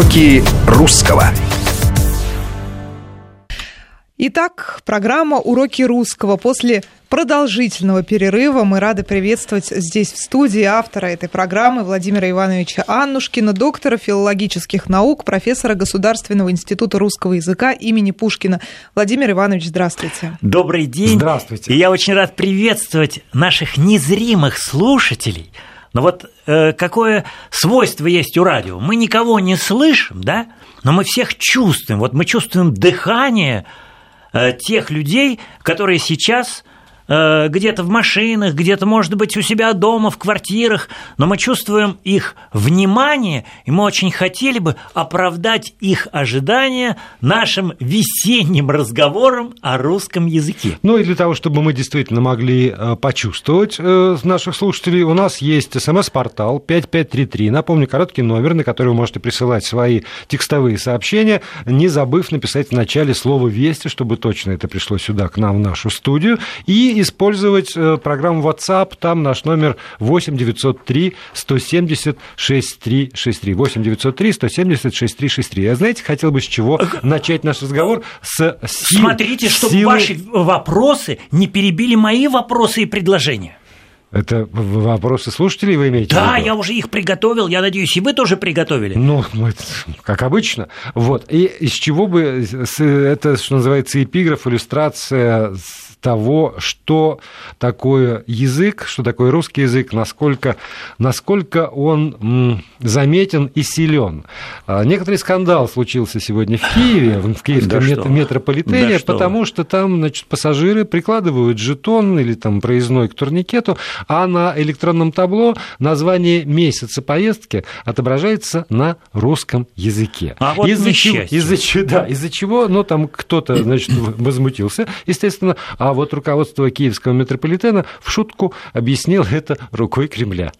Уроки русского. Итак, программа «Уроки русского». После продолжительного перерыва мы рады приветствовать здесь в студии автора этой программы Владимира Ивановича Аннушкина, доктора филологических наук, профессора Государственного института русского языка имени Пушкина. Владимир Иванович, здравствуйте. Добрый день. Здравствуйте. И я очень рад приветствовать наших незримых слушателей – но вот э, какое свойство есть у радио? Мы никого не слышим, да, но мы всех чувствуем. Вот мы чувствуем дыхание э, тех людей, которые сейчас где-то в машинах, где-то, может быть, у себя дома, в квартирах, но мы чувствуем их внимание, и мы очень хотели бы оправдать их ожидания нашим весенним разговором о русском языке. Ну и для того, чтобы мы действительно могли э, почувствовать э, наших слушателей, у нас есть смс-портал 5533. Напомню, короткий номер, на который вы можете присылать свои текстовые сообщения, не забыв написать в начале слово «Вести», чтобы точно это пришло сюда, к нам, в нашу студию. И использовать э, программу WhatsApp, там наш номер 8 903 170 6363. 8 903 170 6363. Я, знаете, хотел бы с чего начать наш разговор? С сил, Смотрите, чтобы силы... ваши вопросы не перебили мои вопросы и предложения. Это вопросы слушателей вы имеете? Да, я уже их приготовил. Я надеюсь, и вы тоже приготовили. Ну, как обычно. Вот. И из чего бы это, что называется, эпиграф, иллюстрация того, что такое язык, что такое русский язык, насколько, насколько он заметен и силен. А, некоторый скандал случился сегодня в Киеве, в Киевском да метрополитене, да потому что там значит, пассажиры прикладывают жетон или там проездной к турникету, а на электронном табло название месяца поездки отображается на русском языке. А вот из-за чего, из-за, да, из-за чего, ну, там кто-то, значит, возмутился, естественно, а а вот руководство киевского метрополитена в шутку объяснил это рукой Кремля.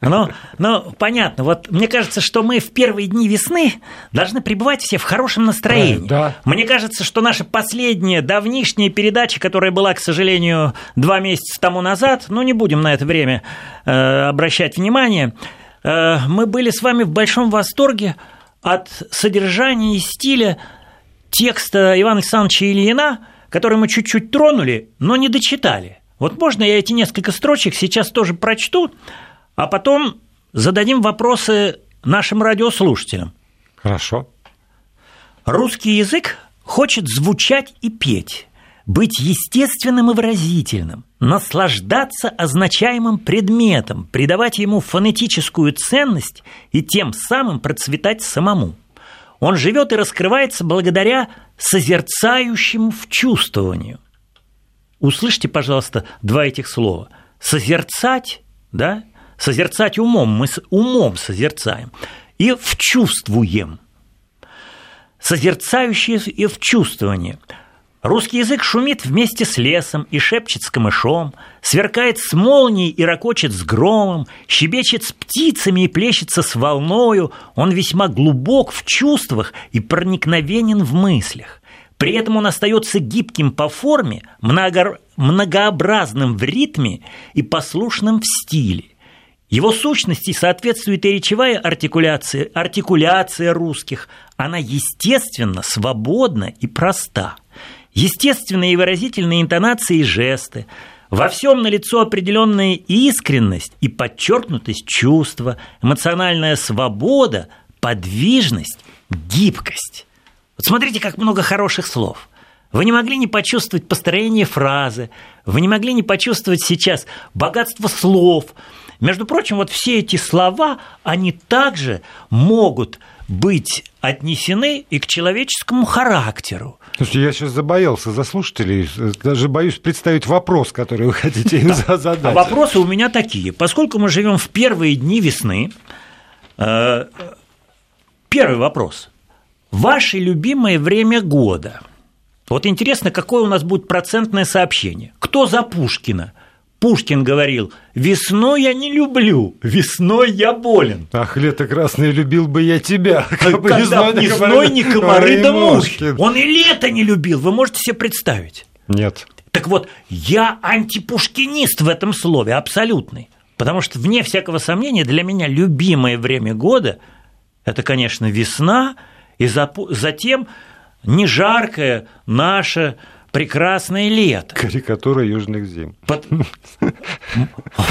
Ну, ну, понятно. Вот мне кажется, что мы в первые дни весны должны пребывать все в хорошем настроении. Да. Мне кажется, что наша последняя давнишняя передача, которая была, к сожалению, два месяца тому назад, ну, не будем на это время э, обращать внимание, э, мы были с вами в большом восторге от содержания и стиля текста Ивана Александровича Ильина – который мы чуть-чуть тронули, но не дочитали. Вот можно я эти несколько строчек сейчас тоже прочту, а потом зададим вопросы нашим радиослушателям. Хорошо. Русский язык хочет звучать и петь, быть естественным и выразительным, наслаждаться означаемым предметом, придавать ему фонетическую ценность и тем самым процветать самому. Он живет и раскрывается благодаря созерцающему в чувствованию. Услышьте, пожалуйста, два этих слова. Созерцать, да? Созерцать умом, мы с умом созерцаем. И вчувствуем. Созерцающее и вчувствование – Русский язык шумит вместе с лесом и шепчет с камышом, сверкает с молнией и ракочет с громом, щебечет с птицами и плещется с волною, он весьма глубок в чувствах и проникновенен в мыслях. При этом он остается гибким по форме, много... многообразным в ритме и послушным в стиле. Его сущности соответствует и речевая артикуляция, артикуляция русских. Она естественно, свободна и проста естественные и выразительные интонации и жесты, во всем налицо определенная искренность и подчеркнутость чувства, эмоциональная свобода, подвижность, гибкость. Вот смотрите, как много хороших слов. Вы не могли не почувствовать построение фразы, вы не могли не почувствовать сейчас богатство слов. Между прочим, вот все эти слова, они также могут быть отнесены и к человеческому характеру. Слушайте, я сейчас забоялся за слушателей, даже боюсь представить вопрос, который вы хотите им да. задать. А вопросы у меня такие. Поскольку мы живем в первые дни весны, э, первый вопрос. Ваше любимое время года. Вот интересно, какое у нас будет процентное сообщение. Кто за Пушкина? Пушкин говорил, весной я не люблю, весной я болен. Ах, лето красное, любил бы я тебя. Когда весной, весной не комары да мушки. Он и лето не любил, вы можете себе представить? Нет. Так вот, я антипушкинист в этом слове, абсолютный. Потому что, вне всякого сомнения, для меня любимое время года это, конечно, весна, и затем не жаркое наше прекрасное лето. Карикатура южных зим. Под...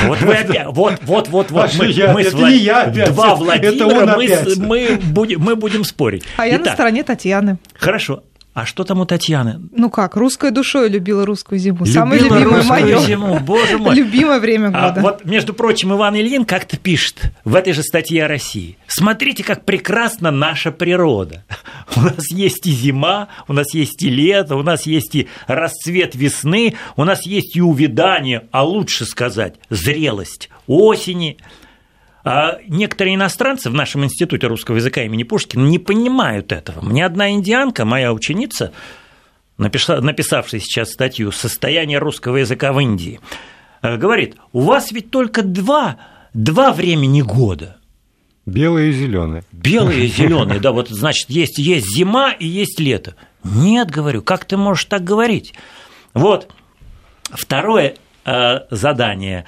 Вот вы опять, вот, вот, вот, вот. Мы, я, мы это Влад... не я опять, Два Владимира, мы, мы, будем, мы будем спорить. А я Итак, на стороне Татьяны. Хорошо. А что там у Татьяны? Ну как, русской душой любила русскую зиму. Любила Самое любимое мое. зиму, боже мой. Любимое время а года. А вот, между прочим, Иван Ильин как-то пишет в этой же статье о России. Смотрите, как прекрасна наша природа. У нас есть и зима, у нас есть и лето, у нас есть и расцвет весны, у нас есть и увядание, а лучше сказать, зрелость осени – а некоторые иностранцы в нашем институте русского языка имени Пушкина не понимают этого. Мне одна индианка, моя ученица, написавшая сейчас статью «Состояние русского языка в Индии», э, говорит, у вас ведь только два, два времени года. Белые и зеленые. Белые и зеленые, да, вот значит, есть, есть зима и есть лето. Нет, говорю, как ты можешь так говорить? Вот. Второе э, задание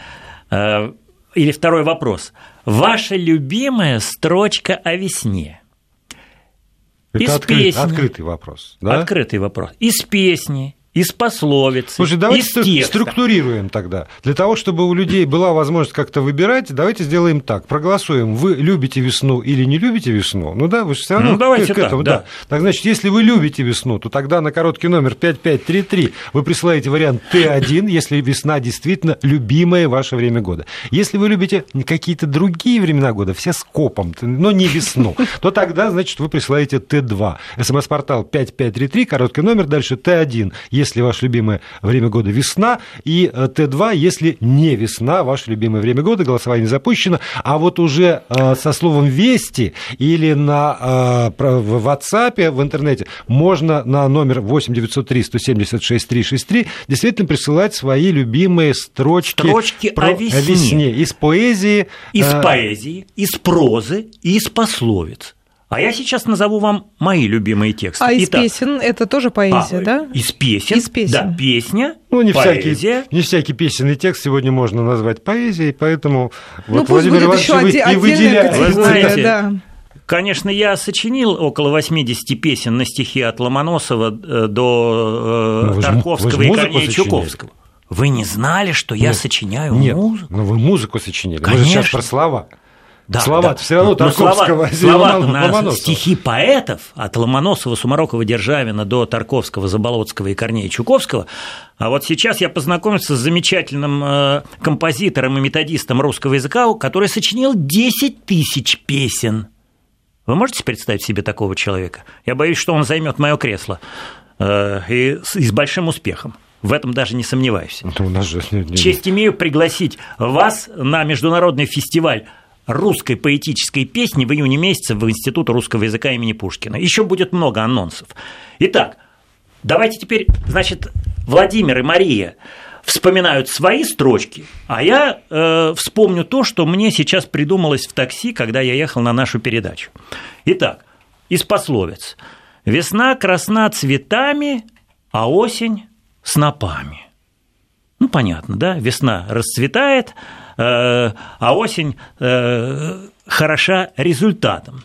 э, или второй вопрос – Ваша любимая строчка о весне. Это из открыт, песни. Открытый вопрос. Да? Открытый вопрос. Из песни, из пословиц, Слушай, давайте из текста. структурируем тогда. Для того, чтобы у людей была возможность как-то выбирать, давайте сделаем так. Проголосуем, вы любите весну или не любите весну. Ну да, вы же все равно ну, давайте к, так, этому. Да. да. Так значит, если вы любите весну, то тогда на короткий номер 5533 вы присылаете вариант Т1, если весна действительно любимое ваше время года. Если вы любите какие-то другие времена года, все скопом, но не весну, то тогда, значит, вы присылаете Т2. СМС-портал 5533, короткий номер, дальше Т1 если ваше любимое время года весна, и э, Т2, если не весна, ваше любимое время года, голосование запущено, а вот уже э, со словом «Вести» или на, э, в WhatsApp, в интернете, можно на номер 8 903 176 363 действительно присылать свои любимые строчки, строчки про о весне. весне. Из поэзии. Из поэзии, из прозы и из пословиц. А я сейчас назову вам мои любимые тексты. А из Итак, песен это тоже поэзия, а, да? Из песен. Из песен. Да, песня. Ну, не поэзия. всякий, не всякий песенный текст сегодня можно назвать поэзией, поэтому ну, вот Владимир Иванович вы и выделяет. Вы знаете, да. Конечно, я сочинил около 80 песен на стихи от Ломоносова э, до э, ну, Тарковского и Корнея Чуковского. Вы не знали, что я сочиняю нет, музыку? Ну, вы музыку сочинили. Конечно. Мы же сейчас про слова. Да, слова да. все равно Тарковского, слова, слова на стихи поэтов от Ломоносова, Сумарокова, Державина до Тарковского, Заболоцкого и Корнея Чуковского. А вот сейчас я познакомился с замечательным э, композитором и методистом русского языка, который сочинил 10 тысяч песен. Вы можете представить себе такого человека? Я боюсь, что он займет мое кресло. Э, и, с большим успехом. В этом даже не сомневаюсь. у нас же... Честь имею пригласить вас на международный фестиваль русской поэтической песни в июне месяце в Институт русского языка имени Пушкина. Еще будет много анонсов. Итак, давайте теперь, значит, Владимир и Мария вспоминают свои строчки, а я э, вспомню то, что мне сейчас придумалось в такси, когда я ехал на нашу передачу. Итак, из пословиц. «Весна красна цветами, а осень снопами». Ну, понятно, да? Весна расцветает, а осень э, хороша результатом.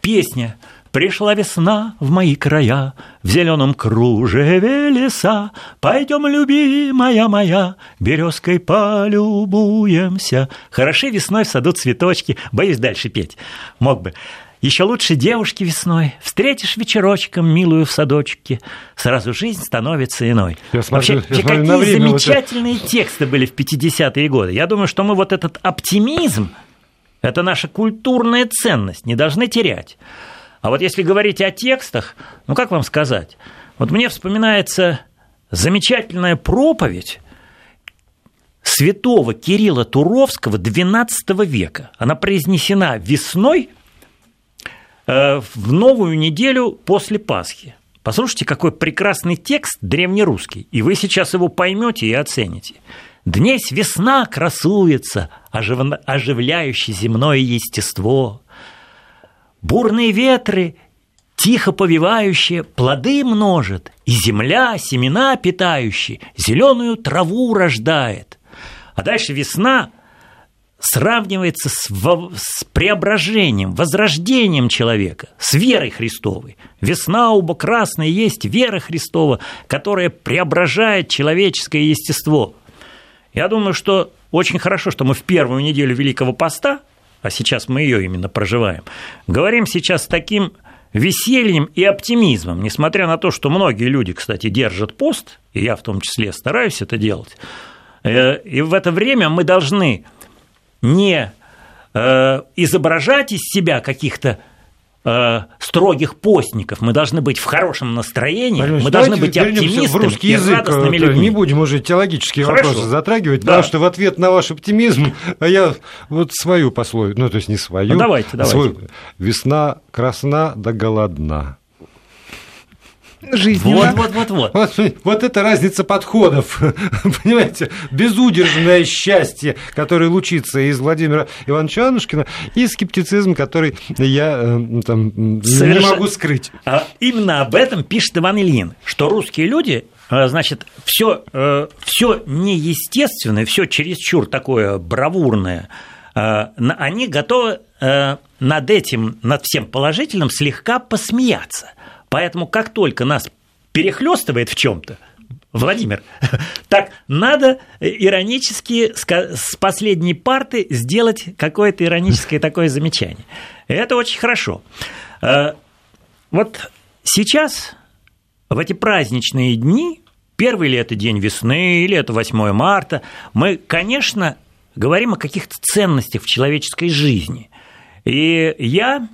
Песня Пришла весна в мои края, В зеленом кружеве леса. Пойдем, любимая моя, Березкой полюбуемся. Хороши весной в саду цветочки. Боюсь дальше петь. Мог бы. Еще лучше девушки весной. Встретишь вечерочком милую в садочке. Сразу жизнь становится иной. Я смотрю, Вообще, я смотрю, какие замечательные вот тексты были в 50-е годы. Я думаю, что мы вот этот оптимизм, это наша культурная ценность, не должны терять. А вот если говорить о текстах, ну как вам сказать? Вот мне вспоминается замечательная проповедь святого Кирилла Туровского XII века. Она произнесена весной в новую неделю после Пасхи. Послушайте, какой прекрасный текст древнерусский, и вы сейчас его поймете и оцените. Днесь весна красуется, ожив... оживляющий земное естество. Бурные ветры, тихо повивающие, плоды множат, и земля, семена питающие, зеленую траву рождает. А дальше весна сравнивается с, с преображением, возрождением человека, с верой Христовой. Весна уба красная есть вера Христова, которая преображает человеческое естество. Я думаю, что очень хорошо, что мы в первую неделю Великого Поста, а сейчас мы ее именно проживаем, говорим сейчас с таким весельем и оптимизмом, несмотря на то, что многие люди, кстати, держат пост, и я в том числе стараюсь это делать, э, и в это время мы должны не э, изображать из себя каких-то э, строгих постников. Мы должны быть в хорошем настроении, Владимир, мы должны быть оптимистами в русский и язык. радостными людьми. Не будем уже теологические Хорошо. вопросы затрагивать, Да. потому что в ответ на ваш оптимизм я вот свою пословицу, ну то есть не свою, Ну, давайте, а давайте. свою. Весна красна да голодна. Жизненно. Вот, вот, вот, вот. Вот, вот это разница подходов, понимаете, безудержное счастье, которое лучится из Владимира Ивановича Анушкина, и скептицизм, который я э, там, не Совершенно. могу скрыть. А Именно об этом пишет Иван Ильин, что русские люди, э, значит, все, все неестественное, все чересчур такое бравурное, э, они готовы э, над этим, над всем положительным слегка посмеяться. Поэтому как только нас перехлестывает в чем-то, Владимир, так надо иронически с последней парты сделать какое-то ироническое такое замечание. Это очень хорошо. Э, Вот сейчас, в эти праздничные дни, первый ли это день весны, или это 8 марта, мы, конечно, говорим о каких-то ценностях в человеческой жизни. И я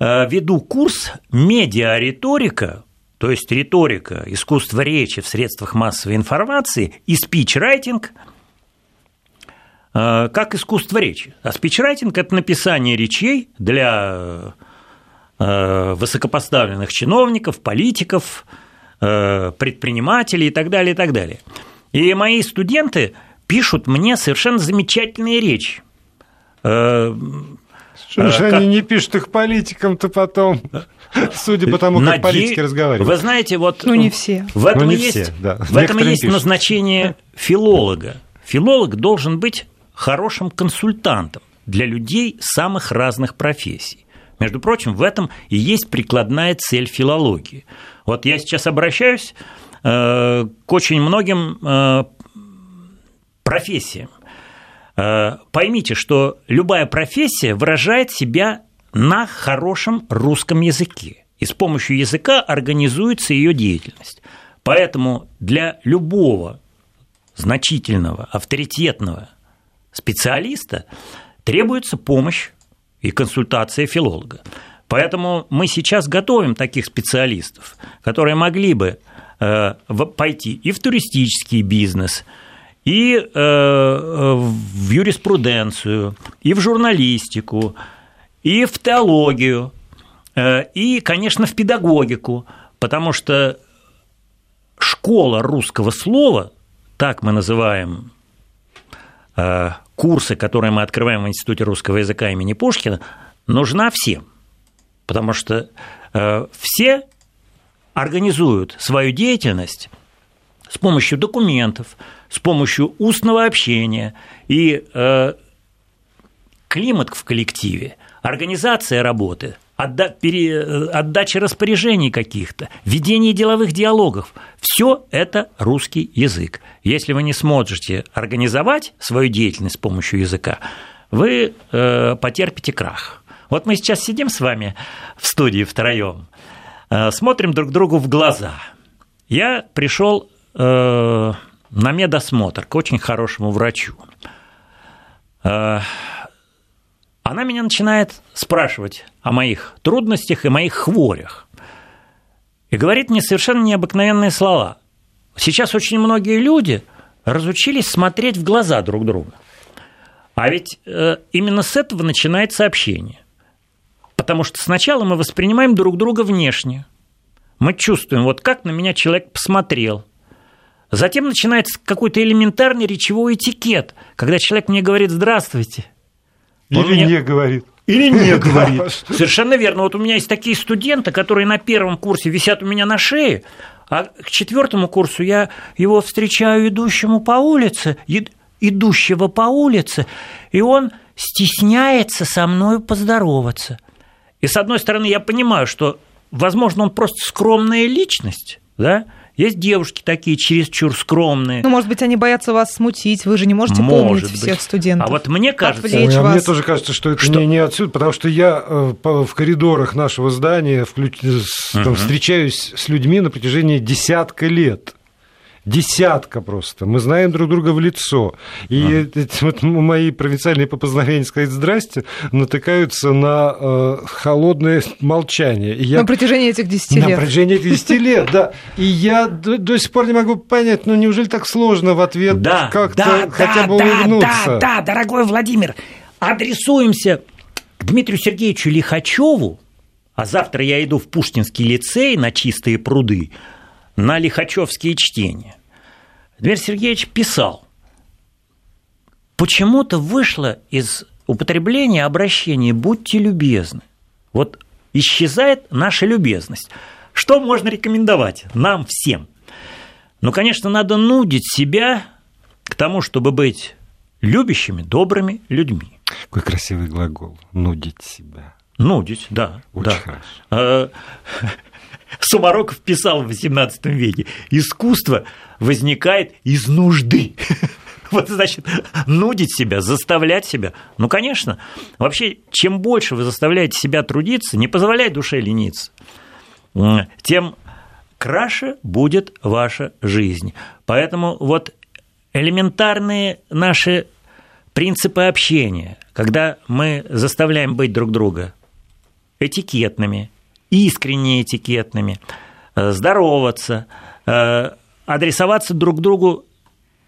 веду курс «Медиариторика», то есть риторика, искусство речи в средствах массовой информации и спичрайтинг э, как искусство речи. А спичрайтинг – это написание речей для э, высокопоставленных чиновников, политиков, э, предпринимателей и так далее, и так далее. И мои студенты пишут мне совершенно замечательные речи. Э, Что же А, они не пишут их политикам-то потом, судя по тому, как Наде- политики разговаривают. Вы знаете, вот Ну, не все. в этом Ну, есть, все, да. в этом есть назначение филолога. Филолог должен быть хорошим консультантом для людей самых разных профессий. Между прочим, в этом и есть прикладная цель филологии. Вот я сейчас обращаюсь э, к очень многим э, профессиям. Э, Поймите, что любая профессия выражает себя на хорошем русском языке. И с помощью языка организуется ее деятельность. Поэтому для любого значительного, авторитетного специалиста требуется помощь и консультация филолога. Поэтому мы сейчас готовим таких специалистов, которые могли бы э, пойти и в туристический бизнес, и э, в юриспруденцию, и в журналистику, и в теологию, э, и, конечно, в педагогику, потому что школа русского слова, так мы называем э, курсы, которые мы открываем в Институте русского языка имени Пушкина, нужна всем. Потому что э, все организуют свою деятельность с помощью документов, с помощью устного общения и э, климат в коллективе, организация работы, отда- пере- э, отдача распоряжений каких-то, ведение деловых диалогов – все это русский язык. Если вы не сможете организовать свою деятельность с помощью языка, вы э, потерпите крах. Вот мы сейчас сидим с вами в студии втроем, э, смотрим друг другу в глаза. Я пришел э, на медосмотр к очень хорошему врачу. Э, она меня начинает спрашивать о моих трудностях и моих хворях. И говорит мне совершенно необыкновенные слова. Сейчас очень многие люди разучились смотреть в глаза друг друга. А ведь э, именно с этого начинается общение. Потому что сначала мы воспринимаем друг друга внешне. Мы чувствуем, вот как на меня человек посмотрел. Затем начинается какой-то элементарный речевой этикет, когда человек мне говорит «здравствуйте». Он Или мне- не говорит. Или не говорит. Совершенно верно. Вот у меня есть такие студенты, которые на первом курсе висят у меня на шее, а к четвертому курсу я его встречаю идущему по улице. Идущего по улице, и он стесняется со мной поздороваться. И с одной стороны, я понимаю, что, возможно, он просто скромная личность, да, есть девушки такие чересчур скромные. Ну, может быть, они боятся вас смутить, вы же не можете Может помнить быть. всех студентов. А вот мне кажется, Отвлечь а вас. мне тоже кажется, что это Что? Не, не отсюда, потому что я э, в коридорах нашего здания включ- с- там, встречаюсь с людьми на протяжении десятка лет. Десятка просто. Мы знаем друг друга в лицо. И эти вот мои провинциальные попознавения сказать «здрасте» натыкаются на э, холодное молчание. И я На протяжении этих 10 на лет. протяжении этих 10 лет, да. И я до, до сих пор не могу понять, ну неужели так сложно в ответ да, как-то да, хотя да, бы да, улыбнуться? Да, да, дорогой Владимир, адресуемся к Дмитрию Сергеевичу Лихачеву, а завтра я иду в Пушкинский лицей на чистые пруды, на лихачевские чтения. Дмитрий Сергеевич писал, почему-то вышло из употребления обращения «будьте любезны». Вот исчезает наша любезность. Что можно рекомендовать нам всем? Ну, конечно, надо нудить себя к тому, чтобы быть любящими, добрыми людьми. Какой красивый глагол. Нудить себя. Нудить, да. Очень да. хорошо. Сумароков писал в XVIII веке, искусство возникает из нужды. Вот, значит, нудить себя, заставлять себя. Ну, конечно, вообще, чем больше вы заставляете себя трудиться, не позволяй душе лениться, тем краше будет ваша жизнь. Поэтому вот элементарные наши принципы общения, когда мы заставляем быть друг друга этикетными, искренне этикетными, э, здороваться, э, адресоваться друг другу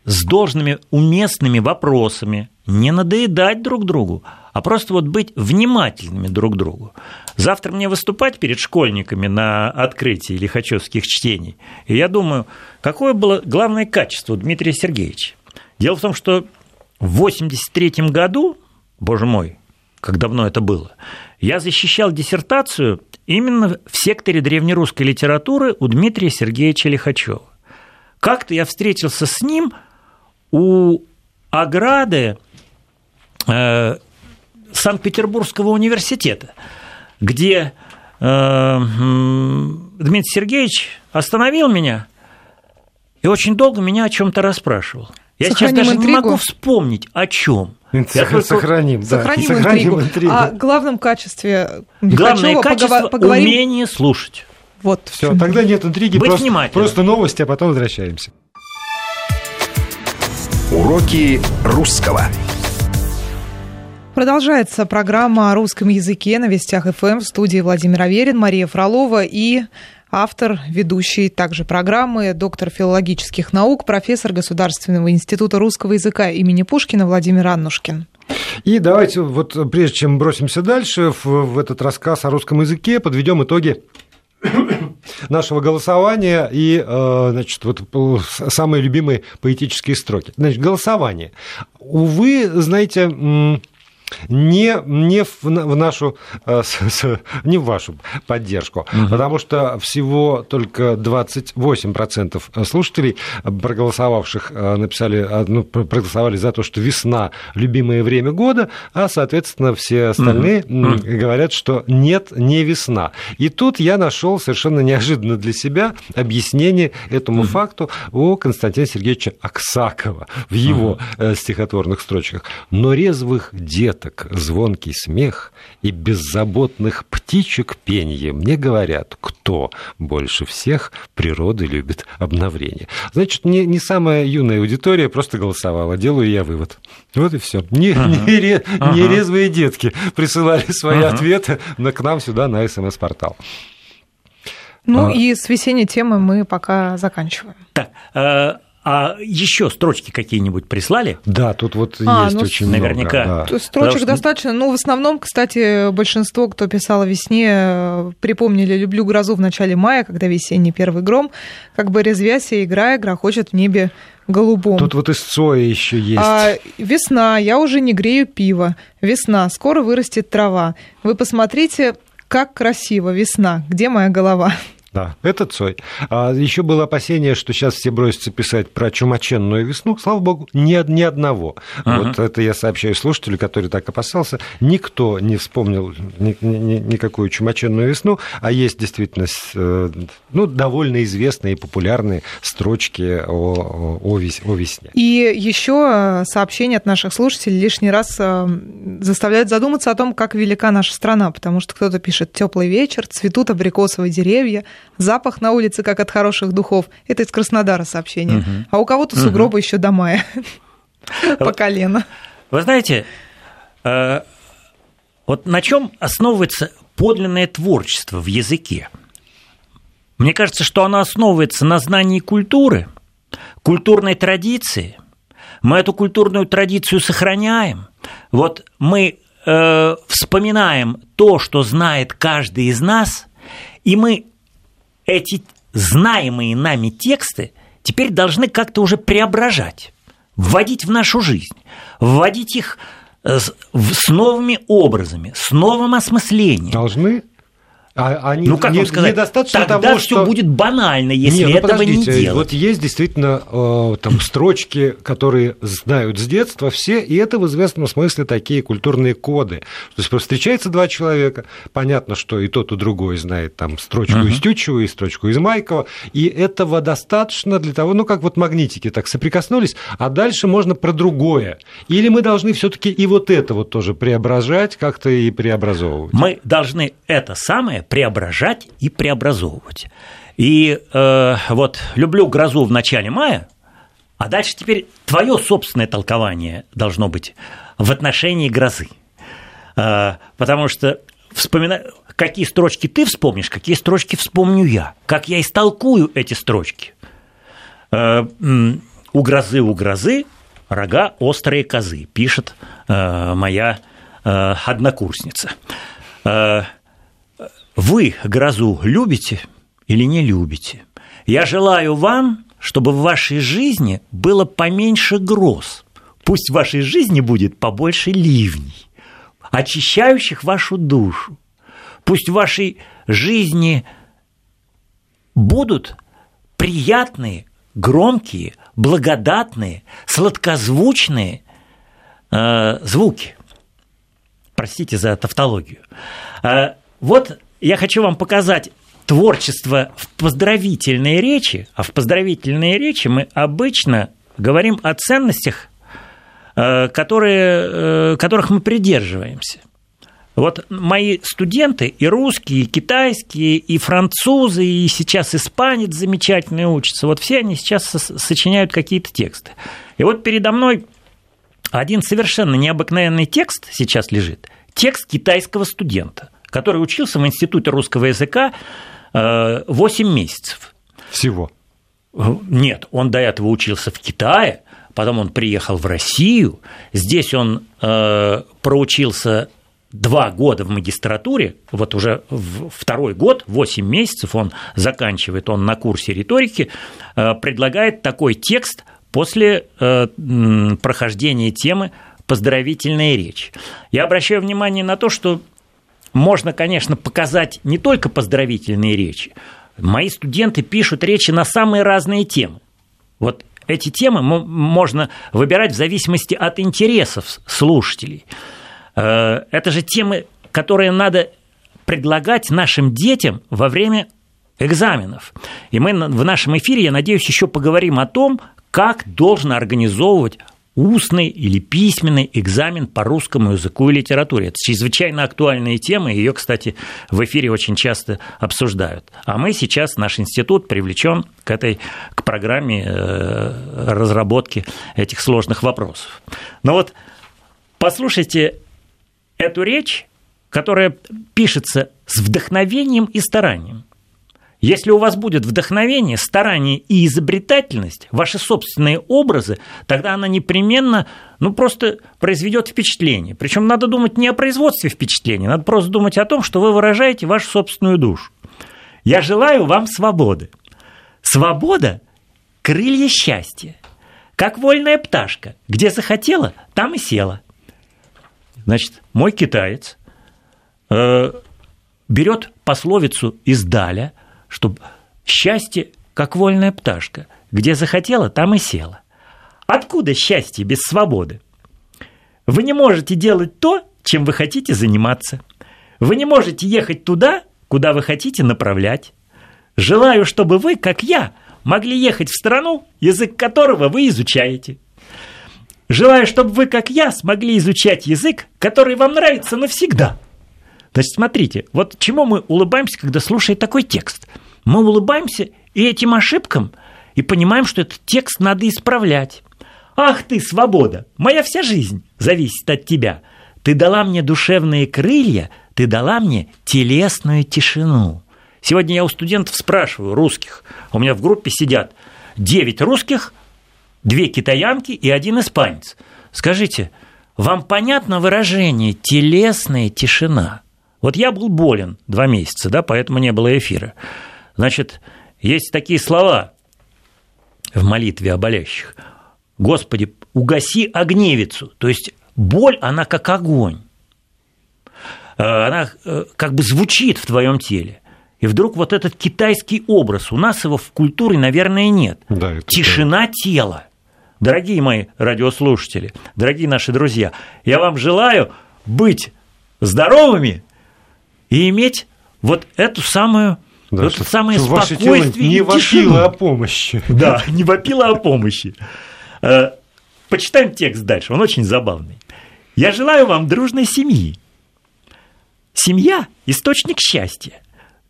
с должными уместными вопросами, не надоедать друг другу, а просто вот быть внимательными друг другу. Завтра мне выступать перед школьниками на открытии лихачевских чтений. И я думаю, какое было главное качество Дмитрия Сергеевича? Дело в том, что в 1983 году, боже мой, как давно это было, я защищал диссертацию именно в секторе древнерусской литературы у Дмитрия Сергеевича Лихачева. Как-то я встретился с ним у ограды э, Санкт-Петербургского университета, где э, Дмитрий Сергеевич остановил меня и очень долго меня о чем-то расспрашивал. Я сейчас Сохраним даже не интригу. могу вспомнить, о чем. Сохраним, да. Сохраним, интригу. О главном качестве Главное качество поговорим. умение слушать. Вот. Все, тогда нет интриги, Быть просто, внимательным. просто новости, а потом возвращаемся. Уроки русского. Продолжается программа о русском языке на Вестях ФМ в студии Владимир Аверин, Мария Фролова и автор, ведущий также программы, доктор филологических наук, профессор Государственного института русского языка имени Пушкина Владимир Аннушкин. И давайте вот прежде чем бросимся дальше в, в этот рассказ о русском языке, подведем итоги нашего голосования и, э, значит, вот самые любимые поэтические строки. Значит, голосование. Увы, знаете, не, не в, на- в нашу, э, не в вашу поддержку, потому что всего только 28% слушателей, проголосовавших, э, написали, э, ну, про- проголосовали за то, что весна – любимое время года, а, соответственно, все остальные м, говорят, что нет, не весна. И тут я нашел совершенно неожиданно для себя объяснение этому факту у Константина Сергеевича Аксакова в его э, стихотворных строчках. Но резвых деток звонкий смех и беззаботных птичек пенье мне говорят, кто больше всех природы любит обновление. Значит, не, не самая юная аудитория просто голосовала. Делаю я вывод. Вот и все. Не, не, ре- не Ага. резвые детки присылали свои Ага. ответы на, к нам сюда на СМС-портал. Ну А. и с весенней темы мы пока заканчиваем. Так, э, а еще строчки какие-нибудь прислали? Да, тут вот А, есть ну, очень наверняка. много. да. Строчек что- достаточно. Ну, в основном, кстати, большинство, кто писал о весне, припомнили «Люблю грозу» в начале мая, когда весенний первый гром, как бы резвясь и играя, грохочет в небе голубом. Тут вот из Цоя еще есть. А, весна, я уже не грею пиво. Весна, скоро вырастет трава. Вы посмотрите, как красиво весна. Где моя голова? Да, это Цой. А еще было опасение, что сейчас все бросятся писать про чумаченную весну. Слава богу, ни, ни одного. Uh-huh. Вот это я сообщаю слушателю, который так опасался. Никто не вспомнил ни, ни, никакую чумаченную весну, а есть действительно э, ну, довольно известные и популярные строчки о, о, вес, о весне. И еще э, сообщения от наших слушателей лишний раз э, заставляют задуматься о том, как велика наша страна, потому что кто-то пишет теплый вечер, цветут абрикосовые деревья, запах на улице, как от хороших духов. Это из Краснодара сообщение. Угу. А у кого-то сугробы угу. еще до мая. По колено. Вы знаете, э, вот на чем основывается подлинное творчество в языке? Мне кажется, что оно основывается на знании культуры, культурной традиции. Мы эту культурную традицию сохраняем. Вот мы э, вспоминаем то, что знает каждый из нас, и мы эти знаемые нами тексты теперь должны как-то уже преображать, вводить в нашу жизнь, вводить их э, с новыми образами, с новым осмыслением. Должны? А они ну, как не, вам сказать, недостаточно тогда того, все что... будет банально, если не, ну, этого не делать. Вот есть действительно э, там строчки, которые знают с детства все, и это в известном смысле такие культурные коды. То есть встречается два человека, понятно, что и тот, и другой знает там строчку uh-huh. из Тютчева и строчку из Майкова, и этого достаточно для того, ну как вот магнитики так соприкоснулись, а дальше можно про другое. Или мы должны все-таки и вот это вот тоже преображать, как-то и преобразовывать. Мы должны это самое преображать и преобразовывать. И э, вот люблю грозу в начале мая, а дальше теперь твое собственное толкование должно быть в отношении грозы. Э, потому что вспоминаю, какие строчки ты вспомнишь, какие строчки вспомню я, как я истолкую эти строчки. Э, у грозы, у грозы рога острые козы, пишет э, моя э, однокурсница. Э, вы грозу любите или не любите? Я желаю вам, чтобы в вашей жизни было поменьше гроз. Пусть в вашей жизни будет побольше ливней, очищающих вашу душу. Пусть в вашей жизни будут приятные, громкие, благодатные, сладкозвучные э, звуки. Простите за тавтологию. Э, вот я хочу вам показать творчество в поздравительной речи, а в поздравительной речи мы обычно говорим о ценностях, э, которые, э, которых мы придерживаемся. Вот мои студенты и русские, и китайские, и французы, и сейчас испанец замечательный учится, вот все они сейчас сочиняют какие-то тексты. И вот передо мной один совершенно необыкновенный текст сейчас лежит, текст китайского студента который учился в Институте русского языка 8 э, месяцев. Всего? Нет, он до этого учился в Китае, потом он приехал в Россию, здесь он э, проучился два года в магистратуре, вот уже второй год, 8 месяцев он заканчивает, он на курсе риторики, э, предлагает такой текст после прохождения темы поздравительная речь. Я обращаю внимание на то, что можно, конечно, показать не только поздравительные речи. Мои студенты пишут речи на самые разные темы. Вот эти темы можно выбирать в зависимости от интересов слушателей. Э, это же темы, которые надо предлагать нашим детям во время экзаменов. И мы в нашем эфире, я надеюсь, еще поговорим о том, как должен организовывать устный или письменный экзамен по русскому языку и литературе. Это чрезвычайно актуальная тема, ее, кстати, в эфире очень часто обсуждают. А мы сейчас, наш институт привлечен к этой к программе э, разработки этих сложных вопросов. Но вот послушайте эту речь, которая пишется с вдохновением и старанием. Если у вас будет вдохновение, старание и изобретательность, ваши собственные образы, тогда она непременно, ну, просто произведет впечатление. Причем надо думать не о производстве впечатления, надо просто думать о том, что вы выражаете вашу собственную душу. Я желаю вам свободы. Свобода – крылья счастья. Как вольная пташка. Где захотела, там и села. Значит, мой китаец э, берет пословицу из Даля – чтобы счастье, как вольная пташка, где захотела, там и села. Откуда счастье без свободы? Вы не можете делать то, чем вы хотите заниматься. Вы не можете ехать туда, куда вы хотите направлять. Желаю, чтобы вы, как я, могли ехать в страну, язык которого вы изучаете. Желаю, чтобы вы, как я, смогли изучать язык, который вам нравится навсегда. Значит, смотрите, вот чему мы улыбаемся, когда слушаем такой текст. Мы улыбаемся и этим ошибкам, и понимаем, что этот текст надо исправлять. Ах ты, свобода! Моя вся жизнь зависит от тебя. Ты дала мне душевные крылья, ты дала мне телесную тишину. Сегодня я у студентов спрашиваю, русских, у меня в группе сидят 9 русских, две китаянки и один испанец. Скажите, вам понятно выражение «телесная тишина»? Вот я был болен два месяца, да, поэтому не было эфира. Значит, есть такие слова в молитве о болящих. Господи, угаси огневицу. То есть боль, она как огонь. Э, она э, как бы звучит в твоем теле. И вдруг вот этот китайский образ, у нас его в культуре, наверное, нет. Да, Тишина да. тела. Дорогие мои радиослушатели, дорогие наши друзья, я вам желаю быть здоровыми и иметь вот эту самую да, это самое спокойствие не вопило о помощи. Да, не вопило о помощи. Э, почитаем текст дальше, он очень забавный. Я желаю вам дружной семьи. Семья – источник счастья.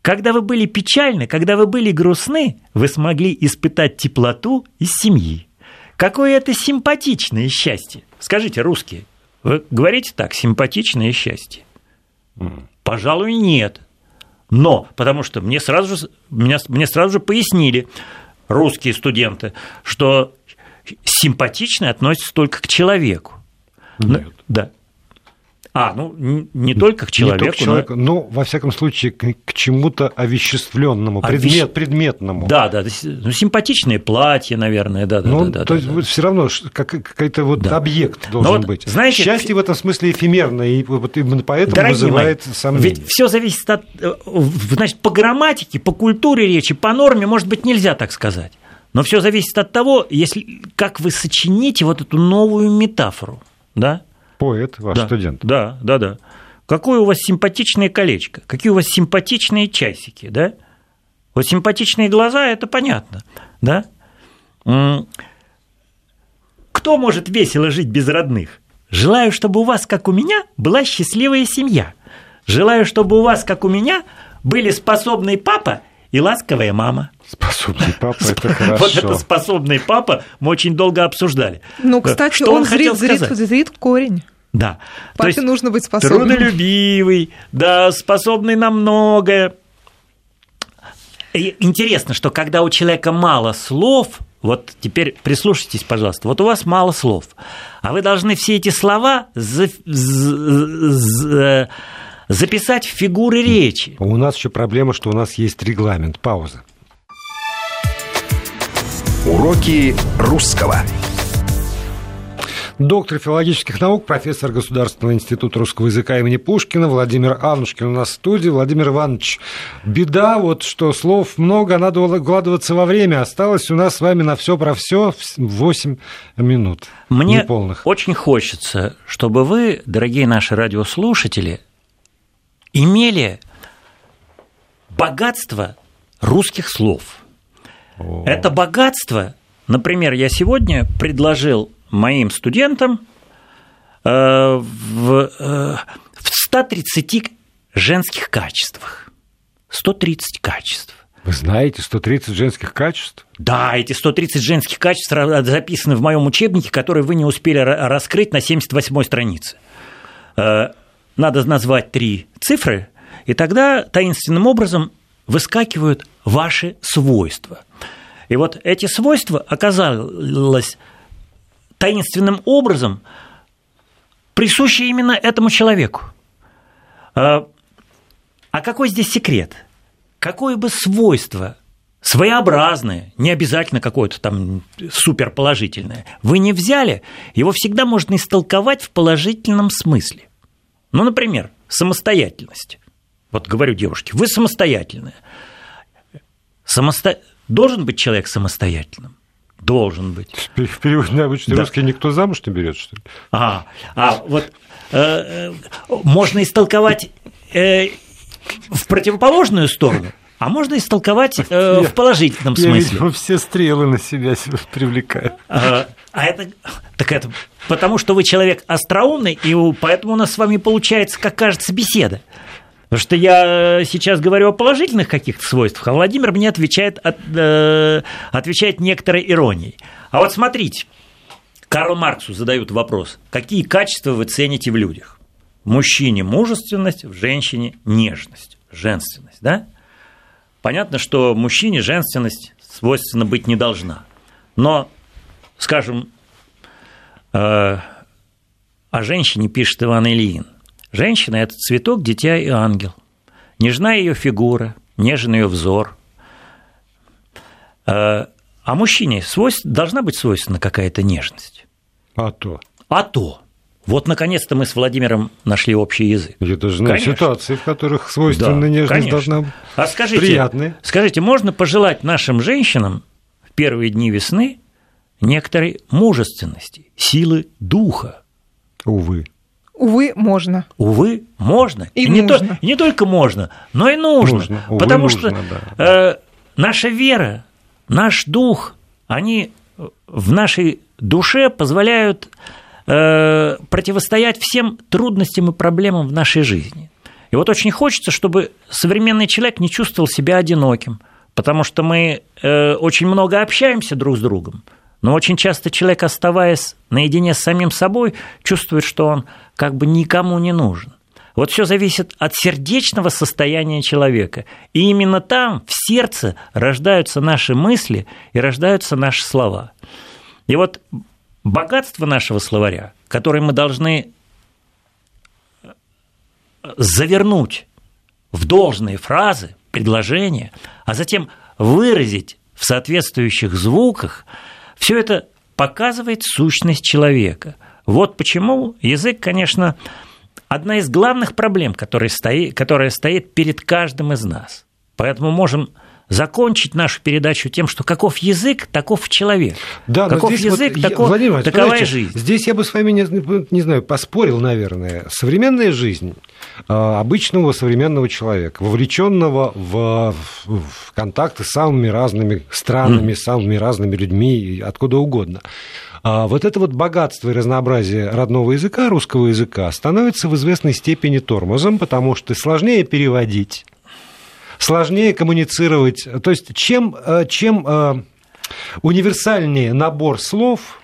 Когда вы были печальны, когда вы были грустны, вы смогли испытать теплоту из семьи. Какое это симпатичное счастье. Скажите, русские, вы говорите так, симпатичное счастье? Пожалуй, нет. Но, потому что мне сразу же, меня, мне сразу же пояснили русские студенты, что симпатичное относится только к человеку. Нет. Да. А, ну не только к человеку. Не только к человеку, но... но во всяком случае к, к чему-то овеществленному, Овещ... предмет, предметному. Да, да, ну, симпатичные платья, наверное, да, да. Ну, да, то да, есть да. все равно как, какой-то вот да. объект должен вот, быть. Знаете, Счастье в этом смысле эфемерное, и вот именно поэтому Дорогие вызывает мои, сомнения. Ведь все зависит от, э, значит, по грамматике, по культуре речи, по норме, может быть, нельзя так сказать. Но все зависит от того, если, как вы сочините вот эту новую метафору, да? Поэт, ваш да, студент. Да, да, да. Какое у вас симпатичное колечко, какие у вас симпатичные часики, да? Вот симпатичные глаза, это понятно, да? Кто может весело жить без родных? Желаю, чтобы у вас, как у меня, была счастливая семья. Желаю, чтобы у вас, как у меня, были способный папа и ласковая мама. Способный папа, это хорошо. Вот это способный папа мы очень долго обсуждали. Ну, кстати, Что он, он зрит, зрит, зрит корень. Да. Папе То нужно быть способным. Трудолюбивый, да, способный на многое. И интересно, что когда у человека мало слов, вот теперь прислушайтесь, пожалуйста, вот у вас мало слов, а вы должны все эти слова за, за, за, записать в фигуры речи. У нас еще проблема, что у нас есть регламент. Пауза. Уроки русского. Доктор филологических наук, профессор Государственного института русского языка имени Пушкина Владимир Анушкин у нас в студии. Владимир Иванович, беда вот, что слов много, надо укладываться во время. Осталось у нас с вами на все про все 8 минут. Мне неполных. очень хочется, чтобы вы, дорогие наши радиослушатели, имели богатство русских слов. О. Это богатство, например, я сегодня предложил моим студентам э, в, э, в 130 женских качествах. 130 качеств. Вы знаете 130 женских качеств? Да, эти 130 женских качеств записаны в моем учебнике, который вы не успели раскрыть на 78-й странице. Э, надо назвать три цифры, и тогда таинственным образом выскакивают ваши свойства. И вот эти свойства оказалось таинственным образом присущи именно этому человеку. А, а какой здесь секрет? Какое бы свойство своеобразное, не обязательно какое-то там суперположительное, вы не взяли, его всегда можно истолковать в положительном смысле. Ну, например, самостоятельность. Вот говорю девушке, вы самостоятельная. самосто... должен быть человек самостоятельным? Должен быть. В переводе на обычный да. русский никто замуж не берет, что ли? А, а вот э, можно истолковать э, в противоположную сторону. А можно истолковать э, я, в положительном я, смысле. Видимо, все стрелы на себя привлекают. А, а это так это потому, что вы человек остроумный, и поэтому у нас с вами получается, как кажется, беседа. Потому что я сейчас говорю о положительных каких-то свойствах, а Владимир мне отвечает, от, э, отвечает некоторой иронией. А вот смотрите, Карл Марксу задают вопрос, какие качества вы цените в людях? В мужчине мужественность, в женщине нежность, женственность, да? Понятно, что мужчине женственность свойственно быть не должна. Но, скажем, э, о женщине пишет Иван Ильин. Женщина – это цветок, дитя и ангел. Нежна ее фигура, нежен ее взор. Э, а мужчине свойств, должна быть свойственна какая-то нежность. А то. А то. Вот, наконец-то, мы с Владимиром нашли общий язык. Я даже знаю конечно. ситуации, в которых свойственная да, нежность конечно. должна быть а скажите, приятной. Скажите, можно пожелать нашим женщинам в первые дни весны некоторой мужественности, силы духа? Увы. Увы, можно. Увы, можно. И, и, нужно. Не, то, не только можно, но и нужно. нужно. Увы, потому нужно, что да. э, наша вера, наш дух, они в нашей душе позволяют Э, противостоять всем трудностям и проблемам в нашей жизни. И вот очень хочется, чтобы современный человек не чувствовал себя одиноким, потому что мы э, очень много общаемся друг с другом, но очень часто человек, оставаясь наедине с самим собой, чувствует, что он как бы никому не нужен. Вот все зависит от сердечного состояния человека. И именно там, в сердце, рождаются наши мысли и рождаются наши слова. И вот богатство нашего словаря, который мы должны завернуть в должные фразы, предложения, а затем выразить в соответствующих звуках, все это показывает сущность человека. Вот почему язык, конечно, одна из главных проблем, которая стоит, которая стоит перед каждым из нас. Поэтому можем закончить нашу передачу тем, что каков язык, таков человек. Да, каков язык, вот, таков, Владимир, такова жизнь. Здесь я бы с вами, не, не знаю, поспорил, наверное. Современная жизнь а, обычного современного человека, вовлеченного в, в контакты с самыми разными странами, mm. самыми разными людьми, откуда угодно. А вот это вот богатство и разнообразие родного языка, русского языка, становится в известной степени тормозом, потому что сложнее переводить, сложнее коммуницировать. То есть чем, э, чем э, универсальнее набор слов,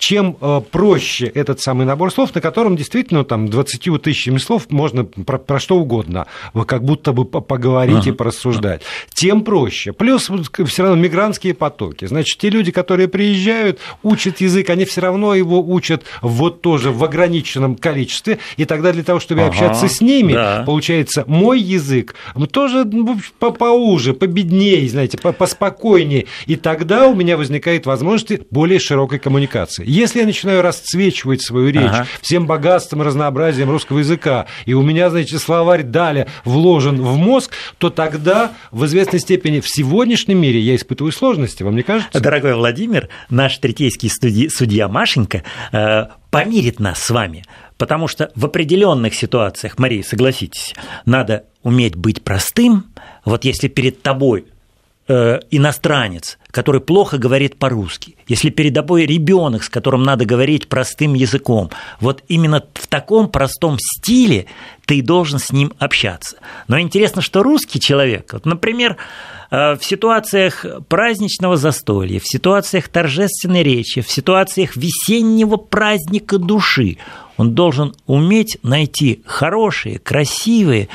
чем э, проще этот самый набор слов, на котором действительно там 20 тысячами слов можно про, про что угодно, как будто бы поговорить uh-huh. и порассуждать, тем проще. Плюс все равно мигрантские потоки. Значит, те люди, которые приезжают, учат язык, они все равно его учат вот тоже в ограниченном количестве, и тогда для того, чтобы uh-huh. общаться с ними, да. получается, мой язык тоже ну, поуже, победнее, знаете, поспокойнее, и тогда у меня возникает возможность более широкой коммуникации. Если я начинаю расцвечивать свою речь ага. всем богатством разнообразием русского языка, и у меня, значит, словарь Даля вложен в мозг, то тогда в известной степени в сегодняшнем мире я испытываю сложности, вам не кажется? Дорогой Владимир, наш третейский студия, судья Машенька э, помирит нас с вами, потому что в определенных ситуациях, Мария, согласитесь, надо уметь быть простым. Вот если перед тобой иностранец, который плохо говорит по-русски, если перед тобой ребенок, с которым надо говорить простым языком, вот именно в таком простом стиле ты должен с ним общаться. Но интересно, что русский человек, вот, например, э, в ситуациях праздничного застолья, в ситуациях торжественной речи, в ситуациях весеннего праздника души, он должен уметь найти хорошие, красивые,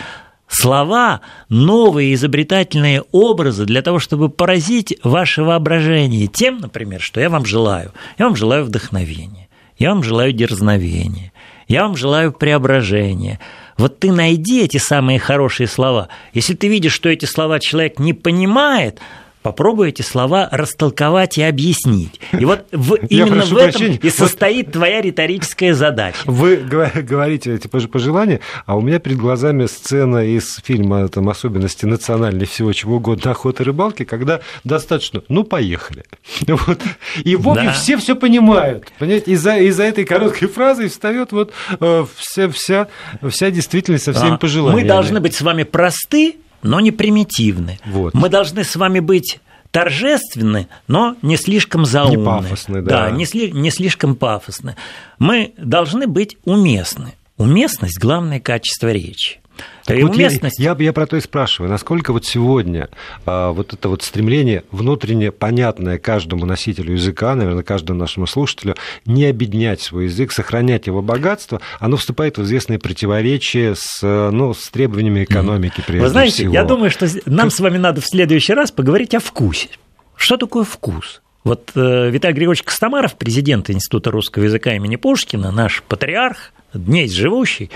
слова, новые изобретательные образы для того, чтобы поразить ваше воображение тем, например, что я вам желаю. Я вам желаю вдохновения, я вам желаю дерзновения, я вам желаю преображения. Вот ты найди эти самые хорошие слова. Если ты видишь, что эти слова человек не понимает, попробуй эти слова растолковать и объяснить. И вот в, именно в этом и состоит твоя риторическая задача. Вы говорите эти пожелания, а у меня перед глазами сцена из фильма там, «Особенности национальной всего чего угодно охоты и рыбалки», когда достаточно «ну, поехали». Вот. И, в общем, да. все все понимают. Понимаете? Из-за из этой короткой фразы встает вот э, вся, вся, вся действительность со всеми а, пожеланиями. Мы должны быть с вами просты, но не примитивны. Вот. Мы должны с вами быть торжественны, но не слишком заумны. Не пафосны, да. Да, не, сли, не слишком пафосны. Мы должны быть уместны. Уместность – главное качество речи. Так вот уместность... я, я, я про то и спрашиваю, насколько вот сегодня а, вот это вот стремление внутренне понятное каждому носителю языка, наверное, каждому нашему слушателю, не обеднять свой язык, сохранять его богатство, оно вступает в известное противоречие с, ну, с требованиями экономики, прежде Вы знаете, всего. я думаю, что нам с вами надо в следующий раз поговорить о вкусе. Что такое вкус? Вот э, Виталий Григорьевич Костомаров, президент Института русского языка имени Пушкина, наш патриарх, дней живущий,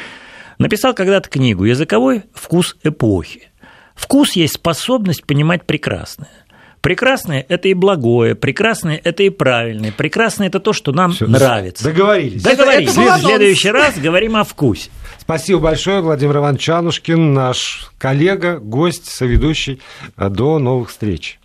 написал когда-то книгу «Языковой вкус эпохи». Вкус есть способность понимать прекрасное. Прекрасное – это и благое, прекрасное – это и правильное, прекрасное – это то, что нам Всё, нравится. Договорились. Договорились. Это, это в следующий раз говорим о вкусе. Спасибо большое, Владимир Иванович Чанушкин, наш коллега, гость, соведущий. До новых встреч.